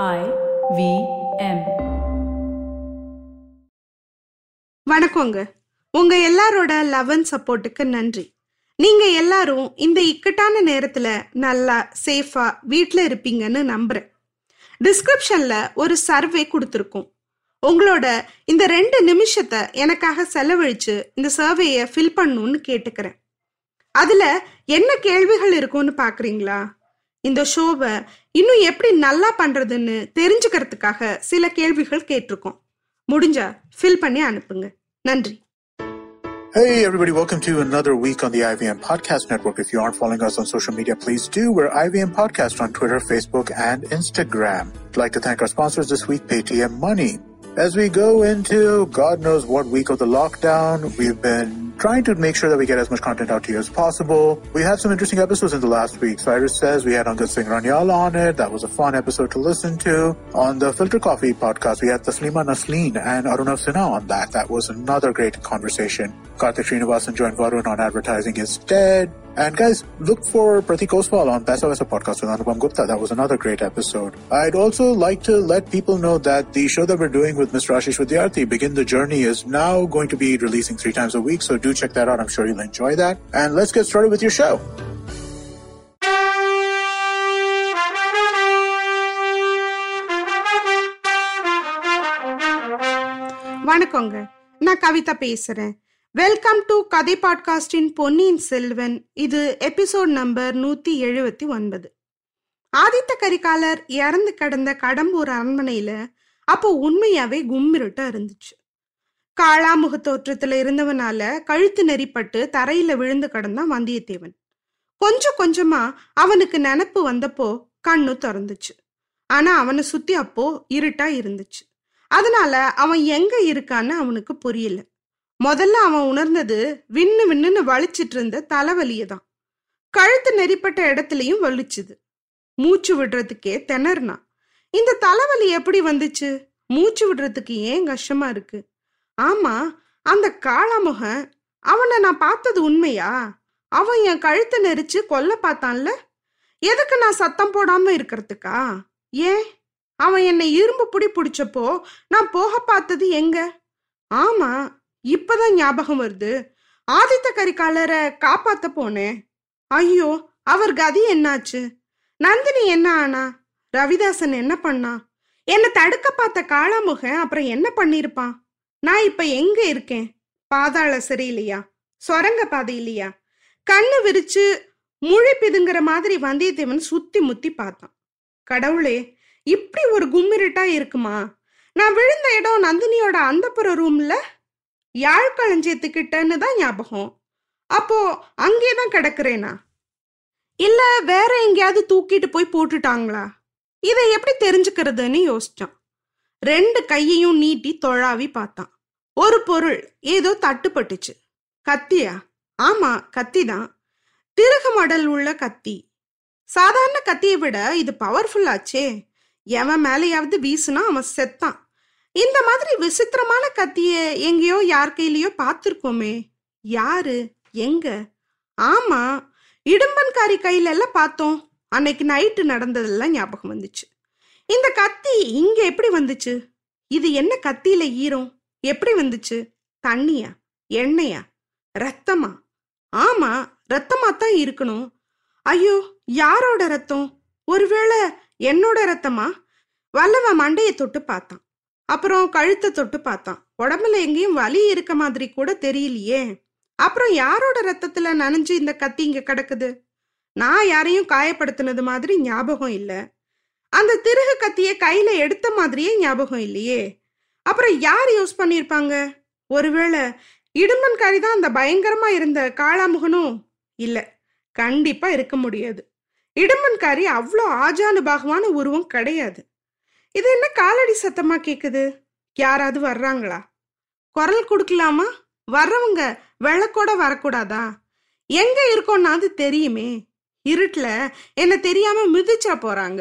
I V M வணக்கங்க. உங்க எல்லாரோட லவ் அண்ட் சப்போர்ட்டுக்கு நன்றி. நீங்க எல்லாரும் இந்த இக்கட்டான நேரத்துல நல்லா சேஃபா வீட்டில் இருப்பீங்கன்னு நம்புறேன். டிஸ்கிரிப்ஷன்ல ஒரு சர்வே கொடுத்துருக்கோம். உங்களோட இந்த ரெண்டு நிமிஷத்தை எனக்காக செலவழிச்சு இந்த சர்வேயை ஃபில் பண்ணணும்னு கேட்டுக்கிறேன். அதுல என்ன கேள்விகள் இருக்கும்னு பாக்குறீங்களா? இந்த ஷோவை இன்னும் எப்படி நல்லா பண்றதுன்னு தெரிஞ்சுக்கிறதுக்காக சில கேள்விகள் கேட்டிருக்கோம் முடிஞ்சா ஃபில் பண்ணி அனுப்புங்க நன்றி Hey everybody, welcome to another week on the IVM Podcast Network. If you aren't following us on social media, please do. We're IVM Podcast on Twitter, Facebook, and Instagram. I'd like to thank our sponsors this week, Paytm Money. As we go into God knows what week of the lockdown, we've been trying to make sure that we get as much content out to you as possible. We had some interesting episodes in the last week. Cyrus says we had Angad Singh Ranyal on it. That was a fun episode to listen to. On the Filter Coffee podcast, we had Taslima Nasleen and Arunav Sinha on that. That was another great conversation. Karthik Srinivasan joined Varun on advertising is dead. And guys, look for Pratik Oswal on Pesa Vesa podcast with Anupam Gupta. That was another great episode. I'd also like to let people know that the show that we're doing with Mr. Ashish Vidyarthi, Begin the Journey, is now going to be releasing three times a week. So do check that out. I'm sure you'll enjoy that. And let's get started with your show. வணக்கங்க நான் கவிதா பேசுறேன் welcome to கதை பாட்காஸ்டின் பொன்னியின் செல்வன் இது episode number நூத்தி எழுபத்தி ஒன்பது ஆதித்த கரிகாலர் இறந்து கிடந்த கடம்பூர் அரண்மனையில அப்போ உண்மையாவே கும்மிருட்டா இருந்துச்சு காளாமுக தோற்றத்துல இருந்தவனால கழுத்து நெறிப்பட்டு தரையில விழுந்து கிடந்தான் வந்தியத்தேவன். கொஞ்சம் கொஞ்சமா அவனுக்கு நினப்பு வந்தப்போ கண்ணு திறந்துச்சு. ஆனா அவனை சுத்தி அப்போ இருட்டா இருந்துச்சு. அதனால அவன் எங்க இருக்கான்னு அவனுக்கு புரியல. முதல்ல அவன் உணர்ந்தது விண்ணு விண்ணுன்னு வலிச்சிட்டு இருந்த தலைவலியை தான் கழுத்து நெறிப்பட்ட இடத்துலயும் வலிச்சுது. மூச்சு விடுறதுக்கே திணறினான். இந்த தலைவலி எப்படி வந்துச்சு? மூச்சு விடுறதுக்கு ஏன் கஷ்டமா இருக்கு? ஆமா அந்த காளாமுகன் அவனை நான் பார்த்தது உண்மையா? அவன் என் கழுத்தை நெரிச்சு கொல்ல பார்த்தான்ல? எதுக்கு நான் சத்தம் போடாம இருக்கிறதுக்கா? ஏன்? அவன் என்னை இரும்பு புடி பிடிச்சப்போ நான் போக பார்த்தது எங்க? ஆமா இப்பதான் ஞாபகம் வருது. ஆதித்த கரிகாலரை காப்பாத்த போனேன் ஐயோ அவர் கதி என்னாச்சு? நந்தினி என்ன ஆனா? ரவிதாசன் என்ன பண்ணா? என்னை தடுக்க பார்த்த காளாமுக அப்புறம் என்ன பண்ணிருப்பான் நான் இப்ப எங்க இருக்கேன்? பாதாள சரியில்லையா சொரங்க பாதை இல்லையா கண்ணு விரிச்சு முழி பிதுங்கிற மாதிரி வந்தியத்தேவன் சுத்தி முத்தி பார்த்தான். கடவுளே இப்படி ஒரு கும்மிருட்டா இருக்குமா? நான் விழுந்த இடம் நந்தினியோட அந்தப்புற ரூம்ல? யாழ்களஞ்சியத்துக்கிட்டன்னு தான் ஞாபகம். அப்போ அங்கேதான் கிடக்குறேனா? இல்ல வேற எங்கேயாவது தூக்கிட்டு போய் போட்டுட்டாங்களா? இதை எப்படி தெரிஞ்சுக்கிறதுன்னு யோசிச்சான். ரெண்டு கையையும் நீட்டி தொழாவி பார்த்தான். ஒரு பொருள் ஏதோ தட்டுப்பட்டுச்சு. கத்தியா? ஆமா கத்தி தான் திருகு மடல் உள்ள கத்தி. சாதாரண கத்தியை விட இது பவர்ஃபுல்லாச்சே எவன் மேலேயாவது வீசுனா அவன் செத்தான். இந்த மாதிரி விசித்திரமான கத்திய எங்கேயோ யார் கையிலயோ பார்த்துருக்கோமே. யாரு? எங்க? ஆமா இடும்பன்காரி கையில எல்லாம் பார்த்தோம். அன்னைக்கு நைட்டு நடந்ததெல்லாம் ஞாபகம் வந்துச்சு. இந்த கத்தி இங்க எப்படி வந்துச்சு? இது என்ன கத்தியில ஈரம்? எப்படி வந்துச்சு? தண்ணியா? எண்ணெயா? ரத்தமா? ஆமா ரத்தமா தான் இருக்கணும். ஐயோ யாரோட ரத்தம்? ஒருவேளை என்னோட ரத்தமா? வல்லவன் மண்டையை தொட்டு பார்த்தான். அப்புறம் கழுத்தை தொட்டு பார்த்தான். உடம்புல எங்கேயும் வலி இருக்க மாதிரி கூட தெரியலையே. அப்புறம் யாரோட ரத்தத்துல நனைஞ்சு இந்த கத்தி இங்க கிடக்குது? நான் யாரையும் காயப்படுத்தினது மாதிரி ஞாபகம் இல்லை. அந்த திருகு கத்திய கையில எடுத்த மாதிரியே ஞாபகம் இல்லையே. அப்புறம் யார் யூஸ் பண்ணிருப்பாங்க ஒருவேளை இடும்பன்காரி தான் அந்த பயங்கரமா இருந்த காளாமுகனும்? இல்ல கண்டிப்பா இருக்க முடியாது. இடும்பன்காரி அவ்வளோ ஆஜானு பாகமான உருவம் கிடையாது. இது என்ன காலடி சத்தமா கேக்குது? யாராவது வர்றாங்களா? குரல் கொடுக்கலாமா? வர்றவங்க வெள்ளக்கூட வரக்கூடாதா? எங்க இருக்கோம்னாது தெரியுமே. இருட்டில் என்ன தெரியாம மிதிச்சா போறாங்க.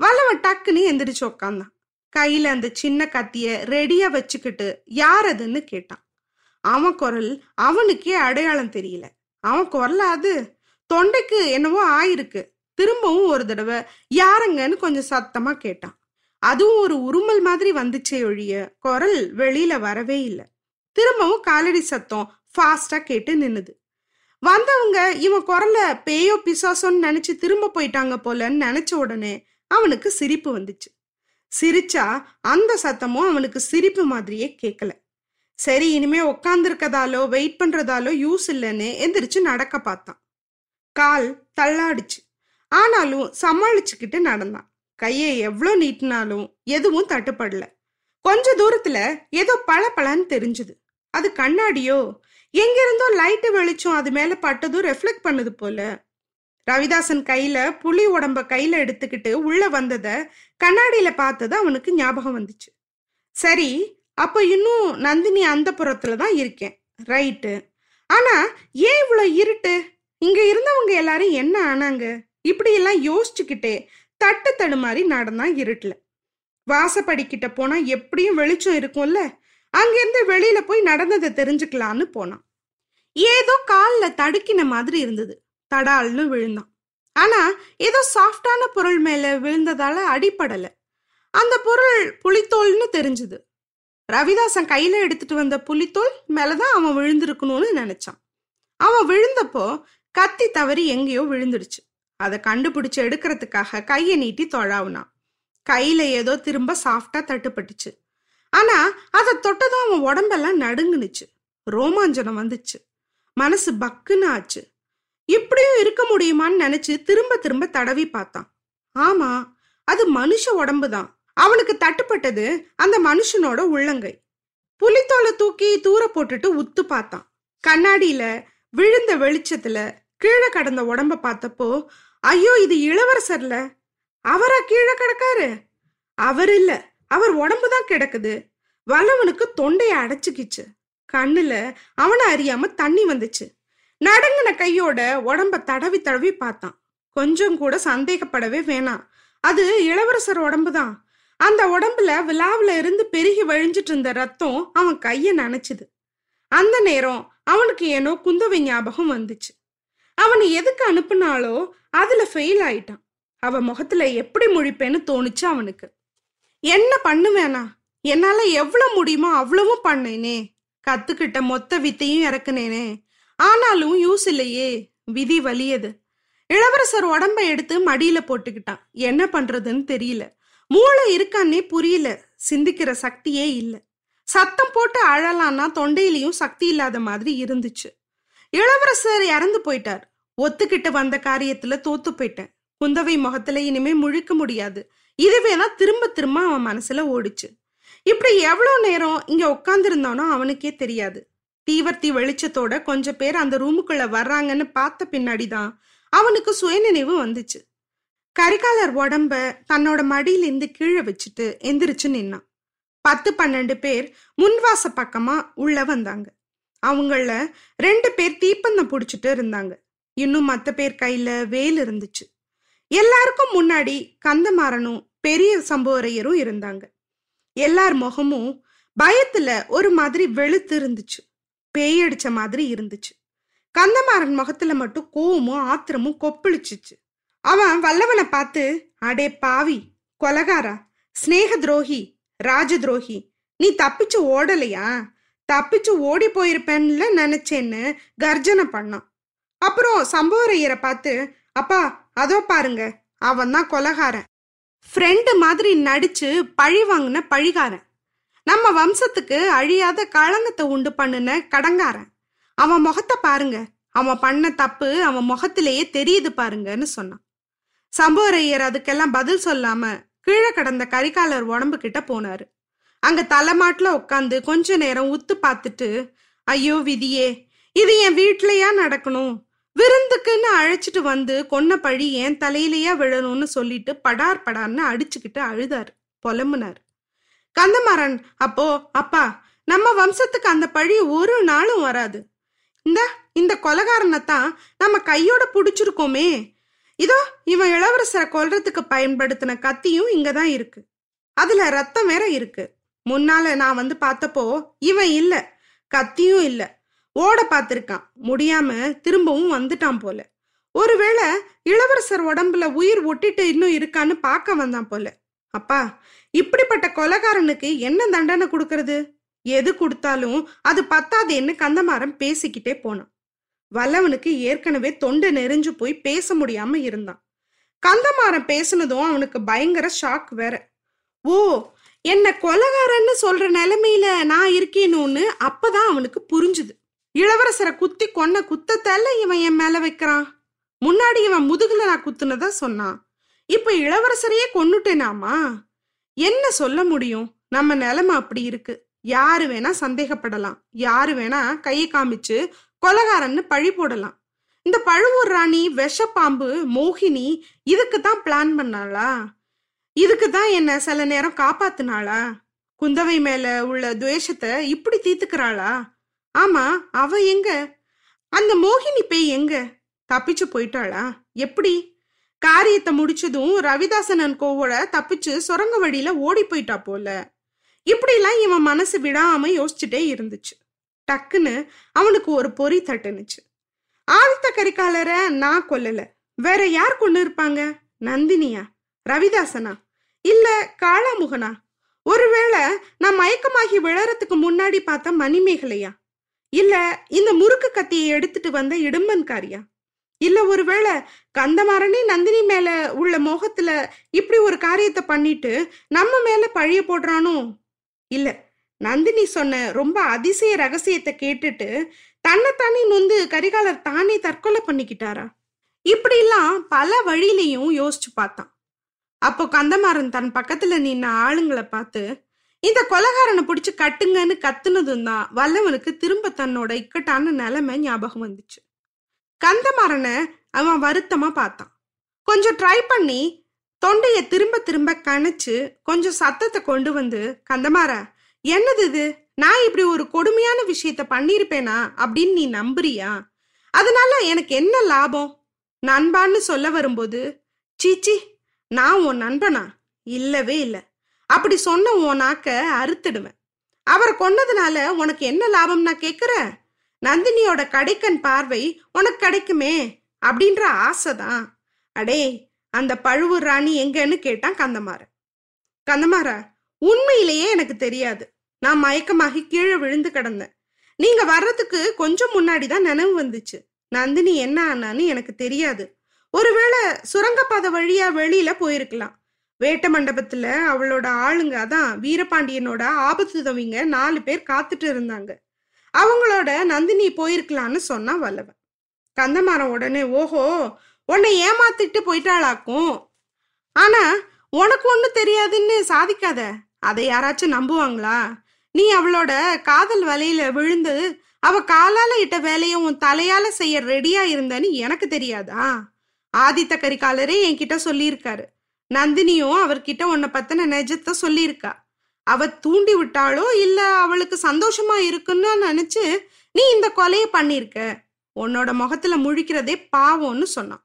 வல்லவன் டக்குன்னு எந்திரிச்சு உக்காந்தான். கையில அந்த சின்ன கத்திய ரெடியா வச்சுக்கிட்டு யார் அதுன்னு கேட்டான். அவன் குரல் அவனுக்கே அடையாளம் தெரியல. அவன் குரல் அது? தொண்டைக்கு என்னவோ ஆயிருக்கு. திரும்பவும் ஒரு தடவை யாருங்கன்னு கொஞ்சம் சத்தமா கேட்டான். அதுவும் ஒரு உருமல் மாதிரி வந்துச்சே ஒழிய குரல் வெளியில வரவே இல்லை. திரும்பவும் காலடி சத்தம் ஃபாஸ்டா கேட்டு நின்னுது. வந்தவங்க இவன் குரல பேயோ பிசாசோன்னு நினைச்சு திரும்ப போயிட்டாங்க போலன்னு நினைச்ச உடனே அவனுக்கு சிரிப்பு வந்துச்சு. சிரிச்சா அந்த சத்தமும் அவனுக்கு சிரிப்பு மாதிரியே கேட்கல சரி இனிமே உக்காந்துருக்கதாலோ வெயிட் பண்றதாலோ யூஸ் இல்லைன்னு எந்திரிச்சு நடக்க பார்த்தான். கால் தள்ளாடிச்சு. ஆனாலும் சமாளிச்சுக்கிட்டு நடந்தான். கையை எவ்வளோ நீட்டினாலும் எதுவும் தட்டுப்படல. கொஞ்ச தூரத்துல ஏதோ பளபளன்னு தெரிஞ்சுது. அது கண்ணாடியோ எங்கிருந்தோ லைட்டு வெளிச்சம் அது மேல பட்டதும் ரெஃப்ளெக்ட் பண்ணுது போல ரவிதாசன் கையில புலி உடம்ப கையில எடுத்துக்கிட்டு உள்ள வந்தத கண்ணாடியில பார்த்தது அவனுக்கு ஞாபகம் வந்துச்சு. சரி அப்ப இன்னும் நந்தினி அந்த புறத்துல தான் இருக்கேன். ரைட்டு ஆனா ஏன் இவ்வளவு இருட்டு? இங்க இருந்தவங்க எல்லாரும் என்ன ஆனாங்க? இப்படி எல்லாம் யோசிச்சுக்கிட்டே தட்டு தடுமாறி நடந்தான் இருட்டுல. வாசப்படிக்கிட்ட போனா எப்படியும் வெளிச்சம் இருக்கும்ல? அங்கிருந்து வெளியில போய் நடந்ததை தெரிஞ்சுக்கலான்னு போனான். ஏதோ காலில் தடுக்கின மாதிரி இருந்தது. தடால்னு விழுந்தான். ஆனா ஏதோ சாஃப்டான பொருள் மேல விழுந்ததால அடிப்படல அந்த பொருள் புளித்தோல்னு தெரிஞ்சுது. ரவிதாசன் கையில எடுத்துட்டு வந்த புலித்தோல் மேலதான் அவன் விழுந்திருக்கணும்னு நினைச்சான். அவன் விழுந்தப்போ கத்தி தவறி எங்கேயோ விழுந்துடுச்சு. அதை கண்டுபிடிச்சு எடுக்கிறதுக்காக கையை நீட்டி தொழாவுனான். கையில ஏதோ திரும்ப சாஃப்டா தட்டுப்பட்டுச்சு. ஆனா அதை தொட்டதும் அவன் உடம்பெல்லாம் நடுங்குனுச்சு. ரோமாஞ்சனம் வந்துச்சு. மனசு பக்குன்னு ஆச்சு. இப்படியும் இருக்க முடியுமான்னு நினைச்சு திரும்ப திரும்ப தடவி பார்த்தான். ஆமா அது மனுஷ உடம்பு தான் அவனுக்கு தட்டுப்பட்டது அந்த மனுஷனோட உள்ளங்கை. புலித்தோலை தூக்கி தூர போட்டுட்டு உத்து பார்த்தான். கண்ணாடியில விழுந்த வெளிச்சத்துல கீழே கடந்த உடம்ப பார்த்தப்போ ஐயோ இது இளவரசர்ல. அவரா கீழே கிடக்காரு? அவர் இல்ல. அவர் உடம்பு தான் கிடக்குது. வல்லவனுக்கு தொண்டைய அடைச்சுக்கிச்சு. கண்ணுல அவனை அறியாம தண்ணி வந்துச்சு. நடங்கின கையோட உடம்ப தடவி தடவி பார்த்தான். கொஞ்சம் கூட சந்தேகப்படவே வேணாம். அது இளவரசர் உடம்பு தான் அந்த உடம்புல விழாவில இருந்து பெருகி வழிஞ்சிட்டு இருந்த ரத்தம் அவன் கைய நினைச்சுது. அந்த நேரம் அவனுக்கு ஏனோ குந்தவை ஞாபகம் வந்துச்சு. அவனை எதுக்கு அனுப்புனாலோ அதுல ஃபெயில் ஆயிட்டான். அவ முகத்துல எப்படி முழிப்பேன்னு தோணுச்சு அவனுக்கு. என்ன பண்ணுவேனா? என்னால எவ்வளவு முடியுமோ அவ்வளவும் பண்ணேனே. கத்துக்கிட்ட மொத்த வித்தையும் இறக்குனேனே. ஆனாலும் யூஸ் இல்லையே விதி வலியது. இளவரசர் உடம்ப எடுத்து மடியில போட்டுக்கிட்டான். என்ன பண்றதுன்னு தெரியல. மூளை இருக்கான்னே புரியல. சிந்திக்கிற சக்தியே இல்லை. சத்தம் போட்டு அழலான்னா தொண்டையிலையும் சக்தி இல்லாத மாதிரி இருந்துச்சு. இளவரசர் இறந்து போயிட்டார். ஒத்துக்கிட்டு வந்த காரியத்துல தோத்து போயிட்டேன். குந்தவை முகத்துல இனிமே முழிக்க முடியாது. இதுவேதான் திரும்ப திரும்ப அவன் மனசுல ஓடிச்சு. இப்படி எவ்வளவு நேரம் இங்க உட்காந்துருந்தானோ அவனுக்கே தெரியாது. தீவர்த்தி வெளிச்சத்தோட கொஞ்சம் பேர் அந்த ரூமுக்குள்ள வர்றாங்கன்னு பார்த்த பின்னாடிதான் அவனுக்கு சுயநினைவு வந்துச்சு. கரிகாலர் உடம்ப தன்னோட மடியிலிருந்து கீழே வச்சுட்டு எந்திரிச்சு நின்னான். பத்து பன்னெண்டு பேர் முன்வாச பக்கமா உள்ள வந்தாங்க. அவங்கள ரெண்டு பேர் தீப்பந்தம் புடிச்சிட்டு இருந்தாங்க. இன்னும் மத்த பேர் கையில வேல் இருந்துச்சு. எல்லாருக்கும் முன்னாடி கந்தமாறனும் பெரிய சம்புவரையரும் இருந்தாங்க. எல்லார் முகமும் பயத்துல ஒரு மாதிரி வெளுத்து இருந்துச்சு. பேயடிச்ச மாதிரி இருந்துச்சு. கந்தமாறன் முகத்துல மட்டும் கோவமும் ஆத்திரமும் கொப்பளிச்சிச்சு. அவன் வல்லவனை பார்த்து அடே பாவி கொலகாரா ஸ்னேக துரோகி ராஜ துரோகி நீ தப்பிச்சு ஓடலையா? தப்பிச்சு ஓடி போயிருப்பேன்ல நினைச்சேன்னு கர்ஜனை பண்ணான். அப்புறம் சம்பவரையரை பார்த்து அப்பா அதோ பாருங்க அவன் தான் கொலகாரன். ஃப்ரெண்டு மாதிரி நடிச்சு பழி வாங்கின பழிகாரன். நம்ம வம்சத்துக்கு அழியாத களங்கத்தை உண்டு பண்ணுன கடங்காரன். அவன் முகத்தை பாருங்க. அவன் பண்ண தப்பு அவன் முகத்திலேயே தெரியுது பாருங்கன்னு சொன்னான். சம்புவரையர் அதுக்கெல்லாம் பதில் சொல்லாம கீழே கடந்த கரிகாலர் உடம்பு கிட்ட போனாரு. அங்க தலைமாட்டுல உட்காந்து கொஞ்ச நேரம் உத்து பார்த்துட்டு ஐயோ விதியே இது என் வீட்லயா நடக்கணும்? விருந்துக்குன்னு அழைச்சிட்டு வந்து கொன்ன பழி என் தலையிலேயே விழணும்னு சொல்லிட்டு படார் படார்னு அடிச்சுக்கிட்டு அழுதாரு. புலம்புனாரு. கந்தமாறன் அப்போ அப்பா நம்ம வம்சத்துக்கு அந்த பழி ஒரு நாளும் வராது. இந்த இந்த கொலகாரனைத்தான் நம்ம கையோட புடிச்சிருக்கோமே. இதோ இவன் இளவரசரை கொல்றதுக்கு பயன்படுத்தின கத்தியும் இங்கதான் இருக்கு. அதுல ரத்தம் வேற இருக்கு. முன்னால நான் வந்து பார்த்தப்போ இவன் இல்ல. கத்தியும் இல்ல. ஓட பார்த்திருக்கான். முடியாம திரும்பவும் வந்துட்டான் போல. ஒருவேளை இளவரசர் உடம்புல உயிர் ஒட்டிட்டு இன்னும் இருக்கான்னு பார்க்க வந்தான் போல. அப்பா இப்படிப்பட்ட கொலகாரனுக்கு என்ன தண்டனை கொடுக்கறது? எது கொடுத்தாலும் அது பத்தாதேன்னு கந்தமாறன் பேசிக்கிட்டே போனான். வல்லவனுக்கு ஏற்கனவே தொண்டை நெறிஞ்சு போய் பேச முடியாம இருந்தான். கந்தமாறன் பேசுனதும் அவனுக்கு பயங்கர ஷாக் வேற. ஓ என்ன கொலகாரன்னு சொல்ற நிலைமையில நான் இருக்கேனுன்னு அப்பதான் அவனுக்கு புரிஞ்சுது. இளவரசரை குத்தி கொன்ன குத்தத்தால இவன் என் மேல வைக்கிறான். முன்னாடி இவன் முதுகுல நான் குத்துனதா சொன்னான். இப்ப இளவரசரையே கொன்னுட்டேனாமா? என்ன சொல்ல முடியும்? நம்ம நிலைமை அப்படி இருக்கு. யாரு வேணா சந்தேகப்படலாம். யாரு வேணா கையை காமிச்சு கொலகாரன்னு பழி போடலாம். இந்த பழுவூர் ராணி விஷப்பாம்பு மோகினி இதுக்கு தான் பிளான் பண்ணாளா? இதுக்கு தான் என்ன சில நேரம் காப்பாத்துனாளா? குந்தவை மேல உள்ள துவேஷத்தை இப்படி தீத்துக்கிறாளா ஆமா அவ எங்க? அந்த மோகினி பேய் எங்க? தப்பிச்சு போயிட்டாளா? எப்படி? காரியத்தை முடிச்சதும் ரவிதாசனன் கோவோட தப்பிச்சு சுரங்க வழியில ஓடி போயிட்டா போல. இப்படிலாம் இவன் மனசு விடாம யோசிச்சுட்டே இருந்துச்சு. டக்குன்னு அவனுக்கு ஒரு பொறி தட்டுனுச்சு. ஆதித்த கரிகாலரை நான் கொல்லல. வேற யார் கொண்டு இருப்பாங்க? நந்தினியா? ரவிதாசனா? இல்ல காளாமுகனா? ஒருவேளை நான் மயக்கமாகி விழறதுக்கு முன்னாடி பார்த்த மணிமேகலையா? இல்ல இந்த முறுக்கு கத்தியை எடுத்துட்டு வந்த இடும்பன்காரியா? இல்ல ஒருவேளை கந்தமாறனே நந்தினி மேல உள்ள மோகத்துல இப்படி ஒரு காரியத்தை பண்ணிட்டு நம்ம மேல பழிய போடுறானோ? இல்ல நந்தினி சொன்ன ரொம்ப அதிசய ரகசியத்தை கேட்டுட்டு தன்னைத்தானே நொந்து கரிகாலர் தானே தற்கொலை பண்ணிக்கிட்டாரா? இப்படிலாம் பல வழியிலையும் யோசிச்சு பார்த்தான். அப்போ கந்தமாறன் தன் பக்கத்துல நின்ன ஆளுங்களை பார்த்து இந்த கொலகாரனை பிடிச்சு கட்டுங்கன்னு கத்துனதும் தான் வல்லவனுக்கு திரும்ப தன்னோட இக்கட்டான நிலைமை ஞாபகம் வந்துச்சு. கந்தமாறனை அவன் வருத்தமா பார்த்தான். கொஞ்சம் ட்ரை பண்ணி தொண்டைய திரும்ப திரும்ப கணிச்சு கொஞ்சம் சத்தத்தை கொண்டு வந்து கந்தமாற என்னது இது? நான் இப்படி ஒரு கொடுமையான விஷயத்த பண்ணியிருப்பேனா அப்படின்னு நீ நம்புறியா? அதனால எனக்கு என்ன லாபம்? நண்பான்னு சொல்ல வரும்போது சீச்சி நான் உன் நண்பனா? இல்லவே இல்லை. அப்படி சொன்ன உன் நாக்க அறுத்துடுவேன். அவரை கொன்னதுனால உனக்கு என்ன லாபம் நான் கேட்குறேன் நந்தினியோட கடைக்கன் பார்வை உனக்கு கிடைக்குமே அப்படின்ற ஆசைதான். அடே அந்த பழுவூர் ராணி எங்கன்னு கேட்டான் கந்தமாற கந்தமார உண்மையிலேயே எனக்கு தெரியாது. நான் மயக்கமாகி கீழே விழுந்து கிடந்தேன். நீங்க வர்றதுக்கு கொஞ்சம் முன்னாடி தான் நினைவு வந்துச்சு. நந்தினி என்ன ஆனான்னு எனக்கு தெரியாது. ஒருவேளை சுரங்கப்பாதை வழியா வெளியில போயிருக்கலாம். வேட்ட மண்டபத்துல அவளோட ஆளுங்க அதான் வீரபாண்டியனோட ஆபத்து தவிங்க நாலு பேர் காத்துட்டு இருந்தாங்க. அவங்களோட நந்தினி போயிருக்கலான்னு சொன்னா வல்லவன். கந்தமாரம் உடனே ஓஹோ உன்னை ஏமாத்திட்டு போயிட்டாளாக்கும். ஆனா உனக்கு ஒன்றும் தெரியாதுன்னு சாதிக்காத. அதை யாராச்சும் நம்புவாங்களா? நீ அவளோட காதல் வலையில விழுந்து அவ காலால இட்ட வேலையை உன் தலையால செய்ய ரெடியா இருந்தன்னு எனக்கு தெரியாதா? ஆதித்த கரிகாலரே என்கிட்ட சொல்லியிருக்காரு. நந்தினியும் அவர்கிட்ட உன்னை பத்தின நிஜத்தை சொல்லியிருக்கா. அவ தூண்டி விட்டாளோ இல்ல அவளுக்கு சந்தோஷமா இருக்குன்னு நினைச்சு நீ இந்த கொலைய பண்ணிருக்க. உன்னோட முகத்துல முழிக்கிறதே பாவம்னு சொன்னான்.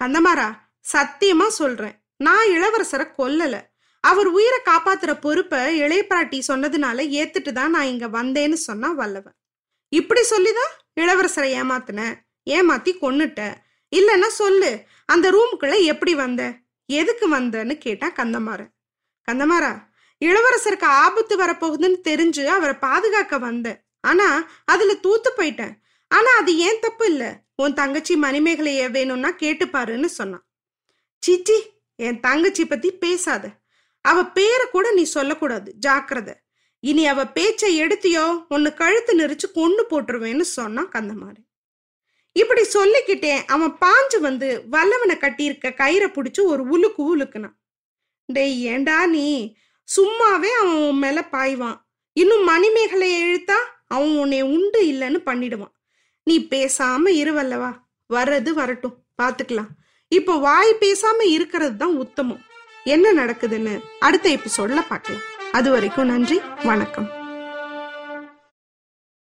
கந்தமாரா சத்தியமா சொல்றேன். நான் இளவரசரை கொல்லல. அவர் உயிரை காப்பாத்துற பொறுப்பை இளைய பிராட்டி சொன்னதுனால ஏத்துட்டு தான் நான் இங்க வந்தேன்னு சொன்னா வல்லவன். இப்படி சொல்லிதான் இளவரசரை ஏமாத்தின? ஏமாத்தி கொன்னுட்ட. இல்லைன்னா சொல்லு அந்த ரூமுக்குள்ள எப்படி வந்த? எதுக்கு வந்தன்னு கேட்டான் கந்தமாறன். கந்தமாரா இளவரசருக்கு ஆபத்து வரப்போகுதுன்னு தெரிஞ்சு அவரை பாதுகாக்க வந்தேன். ஆனா அதுல தூத்து போயிட்டேன். ஆனா அது ஏன் தப்பு இல்ல? உன் தங்கச்சி மணிமேகலைய வேணும்னா கேட்டுப்பாருன்னு சொன்னான். சீச்சி என் தங்கச்சி பத்தி பேசாத. அவ பேரை கூட நீ சொல்லக்கூடாது. ஜாக்கிரத. இனி அவ பேச்சை எடுத்தியோ உன்னை கழுத்து நெரிச்சு கொண்டு போட்டுருவேன்னு சொன்னான் கந்தமாரி இப்படி சொல்லிக்கிட்டே அவன் பாஞ்சு வந்து வல்லவனை கட்டியிருக்க கயிறை பிடிச்சி ஒரு உலுக்கு உலுக்குனான். டேய் ஏண்டா நீ? சும்மாவே அவன் உன் மேல பாய்வான். இன்னும் மணிமேகலையை இழுத்தா அவன் உன்னை உண்டு இல்லைன்னு பண்ணிடுவான். நீ பேசாம இருவல்லவா வர்றது வரட்டும். பாத்துக்கலாம். இப்போ வாய் பேசாம இருக்கிறது தான் உத்தமம். என்ன நடக்குதுன்னு அடுத்த எபிசோட்ல பார்க்கலாம் அது வரைக்கும் நன்றி. வணக்கம்.